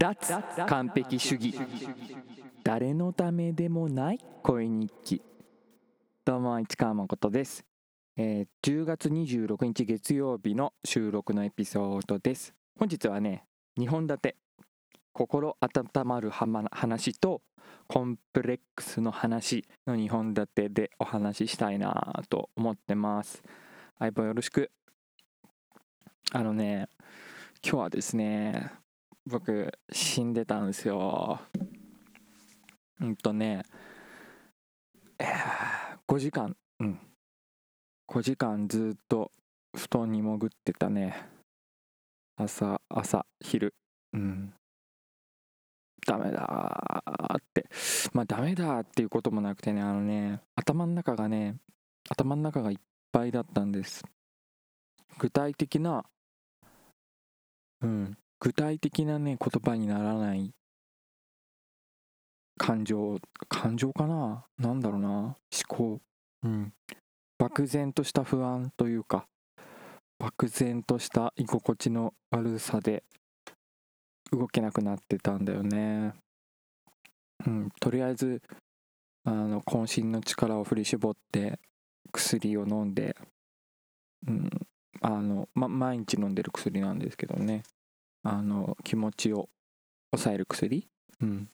脱完璧主義。誰のためでもない恋日記。どうも市川誠です、えー10月26日月曜日の収録のエピソードです。本日はね2本立て。心温まる話とコンプレックスの話の2本立てでお話ししたいなと思ってます。相棒よろしく。あのね今日はですね僕死んでたんですよ。うんとね5時間。うん。5時間ずっと布団に潜ってたね。朝朝昼。うん。ダメだーって。まあダメだっていうこともなくてねあのね頭の中がね頭の中がいっぱいだったんです。具体的なうん。具体的なね言葉にならない感情感情かな？なんだろうな？思考。うん。漠然とした不安というか漠然とした居心地の悪さで動けなくなってたんだよね。うん。とりあえずあの渾身の力を振り絞って薬を飲んでうん。あの、ま、毎日飲んでる薬なんですけどねあの気持ちを抑える薬、うん、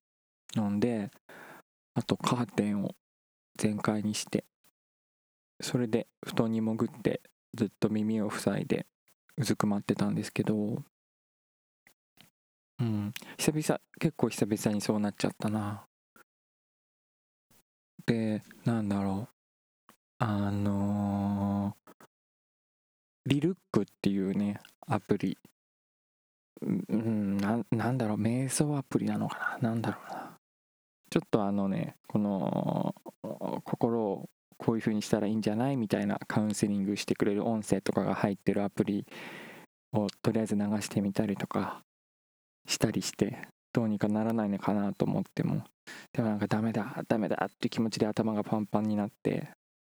飲んであとカーテンを全開にしてそれで布団に潜ってずっと耳を塞いでうずくまってたんですけど。うん。久々結構久々にそうなっちゃったな。でなんだろう。あのーリルックっていうねアプリうんななんだろう瞑想アプリなのかななんだろうな。ちょっとあのねこの心をこういう風にしたらいいんじゃないみたいなカウンセリングしてくれる音声とかが入ってるアプリをとりあえず流してみたりとかしたりしてどうにかならないのかなと思ってもでもなんかダメだダメだって気持ちで頭がパンパンになって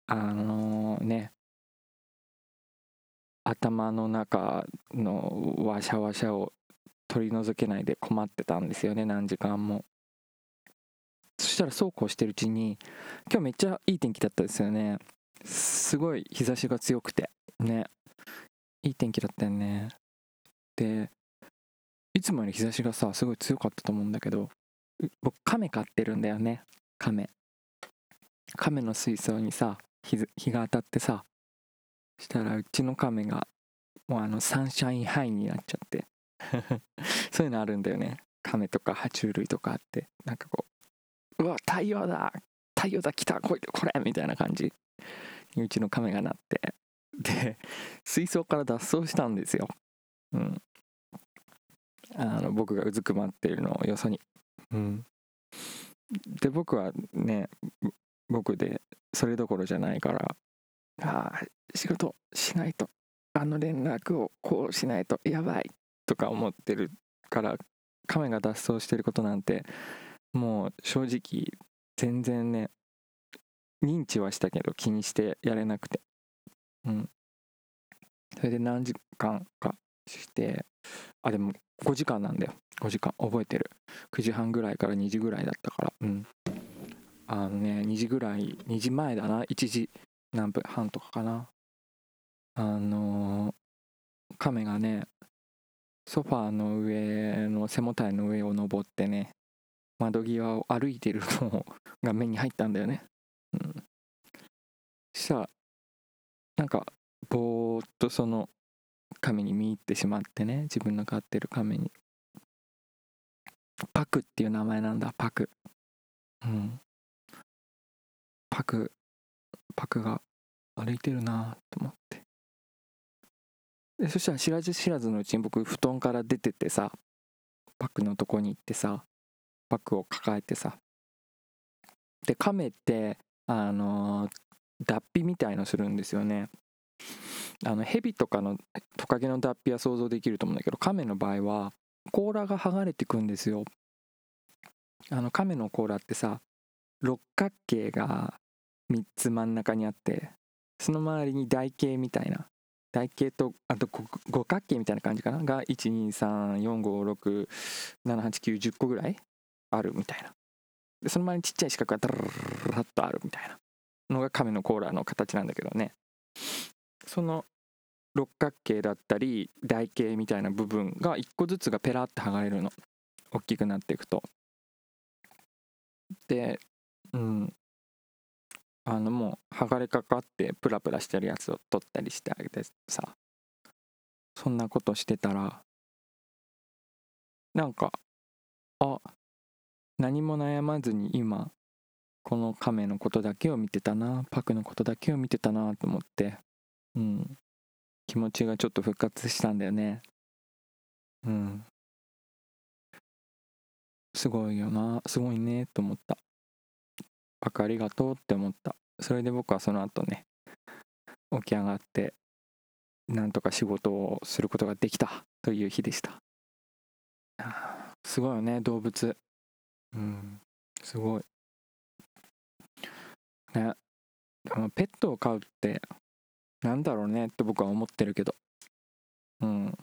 あのね。頭の中のワシャワシャを取り除けないで困ってたんですよね何時間も。そしたらそうこうしてるうちに今日めっちゃいい天気だったですよね。すごい日差しが強くて。ね。いい天気だったよね。でいつもより日差しがさすごい強かったと思うんだけど僕亀飼ってるんだよね。亀。亀の水槽にさ日日が当たってさしたらうちの亀がもうあのサンシャインハイになっちゃって。そういうのあるんだよね。亀とか爬虫類とかあって。なんかこううわ太陽だ太陽だ来たこいこれみたいな感じ。にうちの亀がなって。で水槽から脱走したんですよ。うん。あの僕がうずくまってるのをよそに。うん。で僕はね僕でそれどころじゃないからあ仕事しないとあの連絡をこうしないとやばいとか思ってるから亀が脱走してることなんてもう正直全然ね認知はしたけど気にしてやれなくて。うん。それで何時間かしてあでも5時間なんだよ。5時間。覚えてる。9時半ぐらいから2時ぐらいだったから。うん。あのね2時ぐらい2時前だな。1時何分半とかかな。あの亀がねソファーの上の背もたれの上を登ってね窓際を歩いてるのが目に入ったんだよね。うん。したらなんかぼーっとその亀に見入ってしまってね自分の飼ってる亀に。パクっていう名前なんだパク。うん。パクパクが歩いてるなと思って。でそしたら知らず知らずのうちに僕布団から出ててさパクのとこに行ってさパクを抱えてさ。で亀ってあのー脱皮みたいのするんですよね。あの蛇とかのトカゲの脱皮は想像できると思うんだけど亀の場合は甲羅が剥がれてくんですよ。あの亀の甲羅ってさ六角形が3つ真ん中にあってその周りに台形みたいな台形とあと五角形みたいな感じかなが12345678910個ぐらいあるみたいな。でその前にちっちゃい四角がダララッとあるみたいな。のが亀の甲羅の形なんだけどね。その六角形だったり台形みたいな部分が1個ずつがペラって剥がれるの。大きくなっていくと。でうん。あのもう剥がれかかってプラプラしてるやつを取ったりしてあげてさ。そんなことしてたらなんかあ何も悩まずに今この亀のことだけを見てたなパクのことだけを見てたなと思ってうん。気持ちがちょっと復活したんだよね。うん。すごいよなすごいねと思った。パクありがとうって思った。それで僕はその後ね起き上がってなんとか仕事をすることができたという日でした。すごいよね動物。うんすごい。ねペットを飼うってなんだろうねって僕は思ってるけど。うん。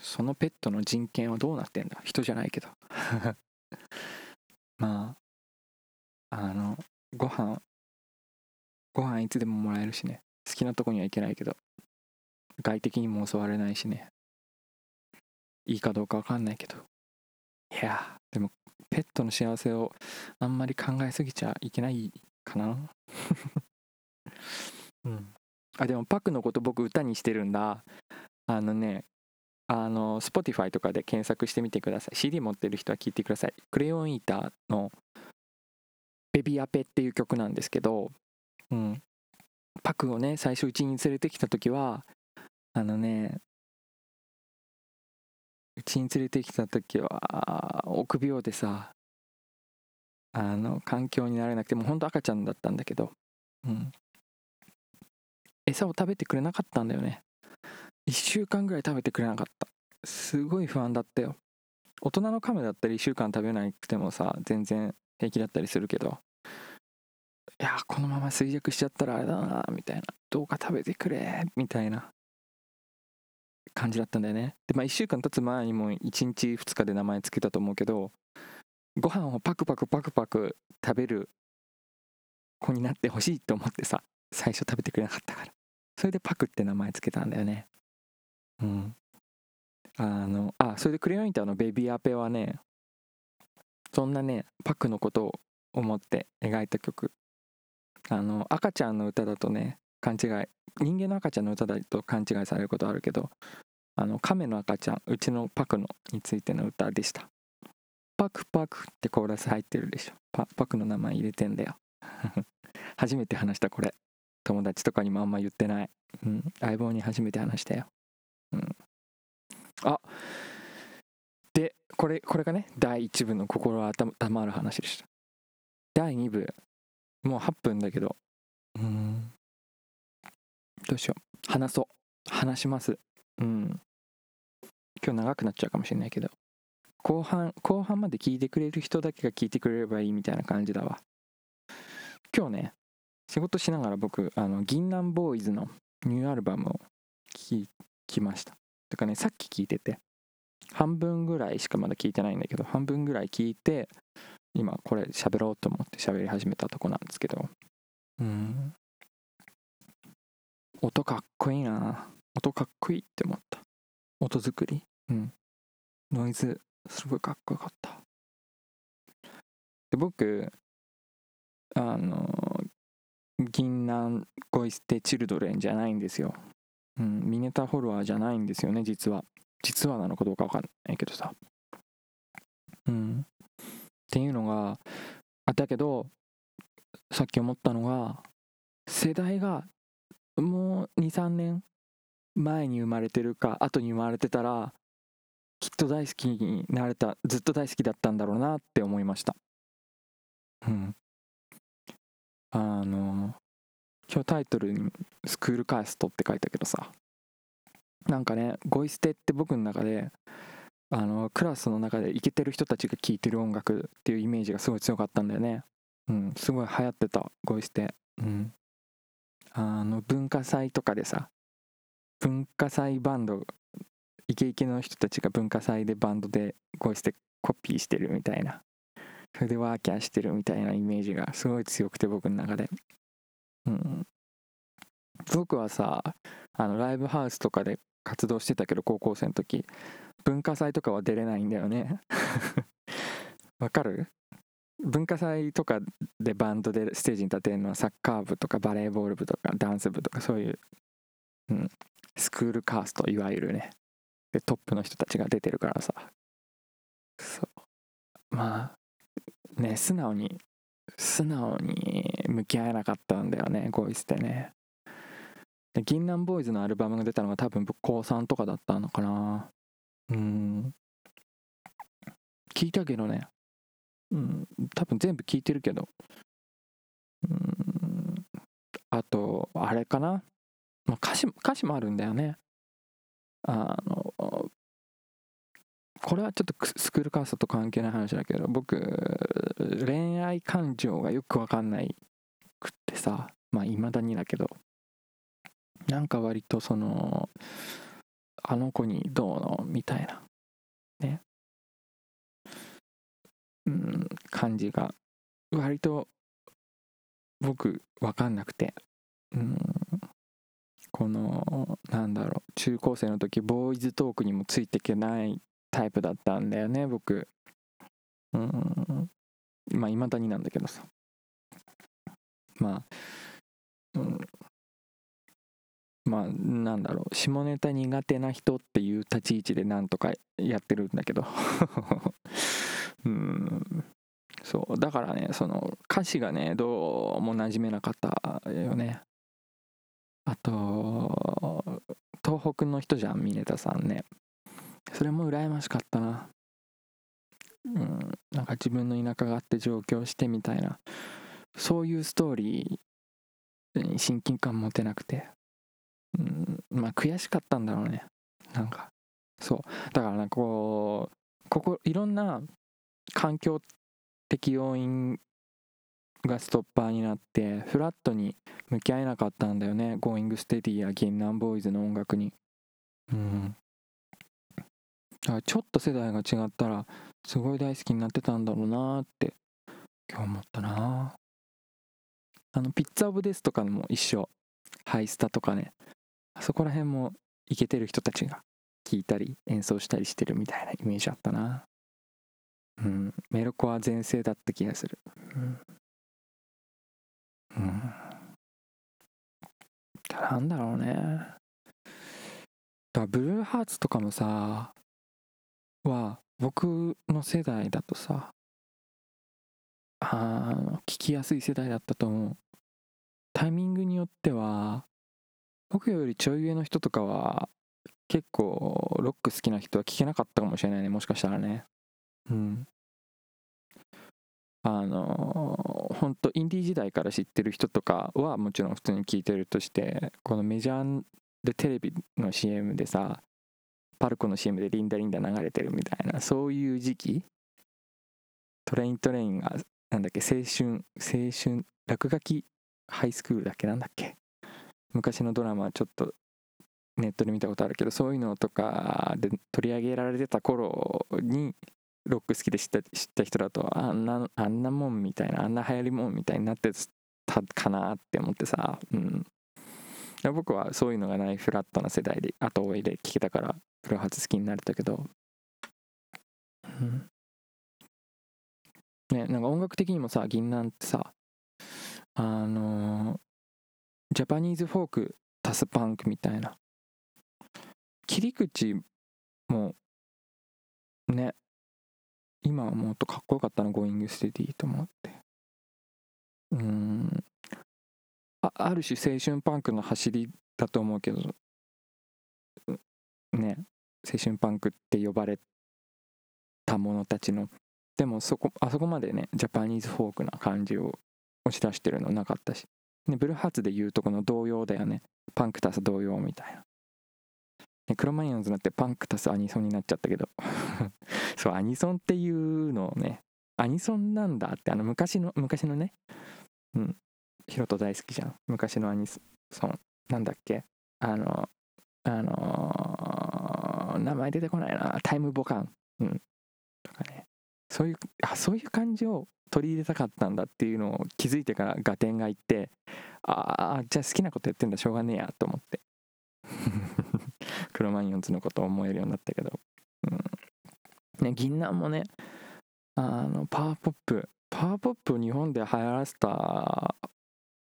そのペットの人権はどうなってんだ？人じゃないけど。まああのご飯ご飯いつでももらえるしね。好きなとこには行けないけど外敵にも襲われないしね。いいかどうか分かんないけど。いやでもペットの幸せをあんまり考えすぎちゃいけないかな。うん。あでもパクのこと僕歌にしてるんだ。あのねあの Spotify とかで検索してみてください。CD 持ってる人は聴いてください。クレヨンイーターのベビアペっていう曲なんですけど、うん、パクをね最初うちに連れてきた時はあのねうちに連れてきた時は臆病でさあの環境になれなくてもうほんと赤ちゃんだったんだけど、うん、餌を食べてくれなかったんだよね。1週間ぐらい食べてくれなかった。すごい不安だったよ。大人のカメだったり1週間食べなくてもさ全然平気だったりするけど。いやこのまま衰弱しちゃったらあれだなみたいな。どうか食べてくれみたいな感じだったんだよね。でまあ1週間経つ前にも1日2日で名前つけたと思うけどご飯をパクパクパクパク食べる子になってほしいと思ってさ最初食べてくれなかったから。それでパクって名前つけたんだよね。うん。あのあそれでクレヨンインターのベビーアペはねそんなねパクのことを思って描いた曲。あの赤ちゃんの歌だとね勘違い人間の赤ちゃんの歌だと勘違いされることあるけどあの亀の赤ちゃんうちのパクのについての歌でした。パクパクってコーラス入ってるでしょ。パパクの名前入れてんだよ。初めて話したこれ。友達とかにもあんま言ってない、うん、相棒に初めて話したよ、うん、あでこれこれがね第1部の心温まる話でした。第2部。もう8分だけど。うん。どうしよう。話そう。話します。うん。今日長くなっちゃうかもしれないけど。後半後半まで聞いてくれる人だけが聞いてくれればいいみたいな感じだわ。今日ね仕事しながら僕あの銀杏ボーイズのニューアルバムを聴きました。てかねさっき聞いてて。半分ぐらいしかまだ聞いてないんだけど半分ぐらい聞いて今これ喋ろうと思って喋り始めたとこなんですけど。うん。音かっこいいな。音かっこいいって思った。音作り。うん。ノイズすごいかっこよかった。で僕あの銀杏ゴイステチルドレンじゃないんですよ、うん、ミネタフォロワーじゃないんですよね実は。実はなのかどうか分かんないけどさ。うんっていうのがあったけどさっき思ったのが世代がもう23年前に生まれてるか後に生まれてたらきっと大好きになれたずっと大好きだったんだろうなって思いました。うん。あの今日タイトルに「スクールカースト」って書いたけどさなんかねゴイステって僕の中であのクラスの中でイケてる人たちが聴いてる音楽っていうイメージがすごい強かったんだよね。うんすごい流行ってたゴイステうん。あの文化祭とかでさ文化祭バンドイケイケの人たちが文化祭でバンドでこうしてコピーしてるみたいなそれでワーキャーしてるみたいなイメージがすごい強くて僕の中で。うん。僕はさあのライブハウスとかで活動してたけど高校生の時。文化祭とかは出れないんだよね。わかる？文化祭とかでバンドでステージに立てるのはサッカー部とかバレーボール部とかダンス部とかそういう、うん、スクールカーストいわゆるね。でトップの人たちが出てるからさ。そう。まあね素直に素直に向き合えなかったんだよねゴイスってね。で銀杏ボーイズのアルバムが出たのが多分僕高3とかだったのかな。うん。聞いたけどね。うん。多分全部聞いてるけど。うん。あとあれかな。歌詞歌詞もあるんだよね。あのこれはちょっとスクールカーストと関係ない話だけど僕恋愛感情がよく分かんないくってさ。まあいまだにだけど。なんか割とそのあの子にどうの？みたいな。ね。うん感じが。割と僕分かんなくて。うんこのなんだろう。中高生の時ボーイズトークにもついていけないタイプだったんだよね僕。うんまあいまだになんだけどさ。まあ、うん、まあなんだろう。下ネタ苦手な人っていう立ち位置でなんとかやってるんだけど。うん。そう。だからねその歌詞がねどうも馴染めなかったよね。あと東北の人じゃん峰田さんね。それも羨ましかったな。うん。なんか自分の田舎があって上京してみたいな。そういうストーリーに親近感持てなくて。うんまあ悔しかったんだろうね。なんかそう。だからなんかこうここいろんな環境的要因がストッパーになってフラットに向き合えなかったんだよね。Going Steady や銀杏ボーイズの音楽に。うん。だからちょっと世代が違ったらすごい大好きになってたんだろうなって今日思ったな。あのピッツァオブデスとかも一緒。ハイスタとかね。あそこら辺もイケてる人たちが聴いたり演奏したりしてるみたいなイメージあったな。うん。メロコア全盛だった気がする。うん、うん、なんだろうね。だブルーハーツとかもさは僕の世代だとさあ聞きやすい世代だったと思う。タイミングによっては僕よりちょい上の人とかは結構ロック好きな人は聞けなかったかもしれないねもしかしたらね。うん。あの本当インディー時代から知ってる人とかはもちろん普通に聞いてるとしてこのメジャーでテレビの CM でさパルコの CM でリンダリンダ流れてるみたいなそういう時期トレイントレインがなんだっけ青春青春落書きハイスクールだっけなんだっけ昔のドラマちょっとネットで見たことあるけどそういうのとかで取り上げられてた頃にロック好きで知った知った人だとあんなあんなもんみたいなあんな流行りもんみたいになってたかなって思ってさ、うん、僕はそういうのがないフラットな世代で後追いで聴けたからプロ初好きになれたけど、うん、ねなんか音楽的にもさ銀杏ってさあの、ジャパニーズフォーク足すパンクみたいな切り口もね今はもっとかっこよかったな、 GOING STEADY と思って。うん。あある種青春パンクの走りだと思うけど、ね、青春パンクって呼ばれた者たちの、でもそこ、あそこまでね、ジャパニーズフォークな感じを押し出してるのなかったし、ね、ブルーハーツで言うとこの童謡だよね。パンク足す童謡みたいな。ね、クロマニオンズになってパンクタスアニソンになっちゃったけど。そうアニソンっていうのをねアニソンなんだってあの昔の昔のねうんヒロト大好きじゃん。昔のアニソン。なんだっけ？あのあのー名前出てこないな。タイムボカン、うん、とかね。そういうあそういう感じを取り入れたかったんだっていうのを気づいてから合点がいってああじゃあ好きなことやってんだしょうがねえやと思って。クロマニヨンズのことを思えるようになったけど、うん。ね、銀杏もねあのパワーポップパワーポップを日本で流行らせた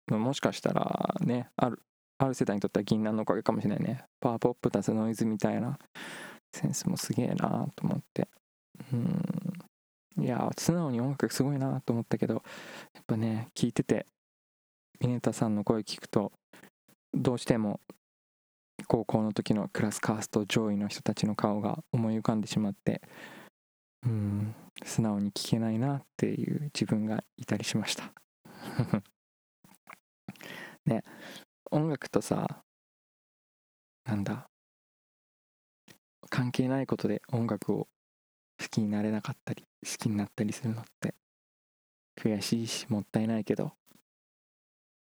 のもしかしたらねあるある世代にとっては銀杏のおかげかもしれないね。パワーポップ足すノイズみたいなセンスもすげえなと思って。うん。いや素直に音楽すごいなと思ったけどやっぱね聞いててミネタさんの声聞くとどうしても高校の時のクラスカースト上位の人たちの顔が思い浮かんでしまってうん素直に聞けないなっていう自分がいたりしました。ね音楽とさなんだ関係ないことで音楽を好きになれなかったり好きになったりするのって悔しいしもったいないけど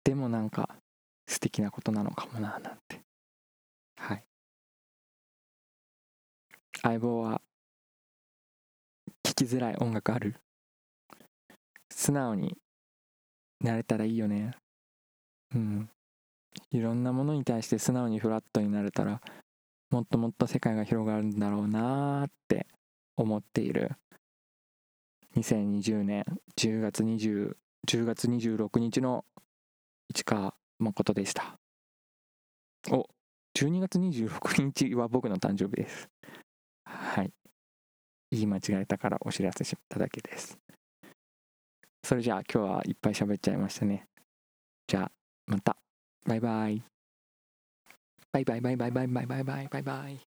でもなんか素敵なことなのかもななんて。はい。相棒は聴きづらい音楽ある。素直になれたらいいよね。うん。いろんなものに対して素直にフラットになれたらもっともっと世界が広がるんだろうなーって思っている。2020年10月20 10月26日の市川誠でした。お12月26日は僕の誕生日です。はい。言い間違えたからお知らせしただけです。それじゃあ今日はいっぱい喋っちゃいましたね。じゃあまた。バイバイ。バイバイバイバイバイバイバイバイバイバイ。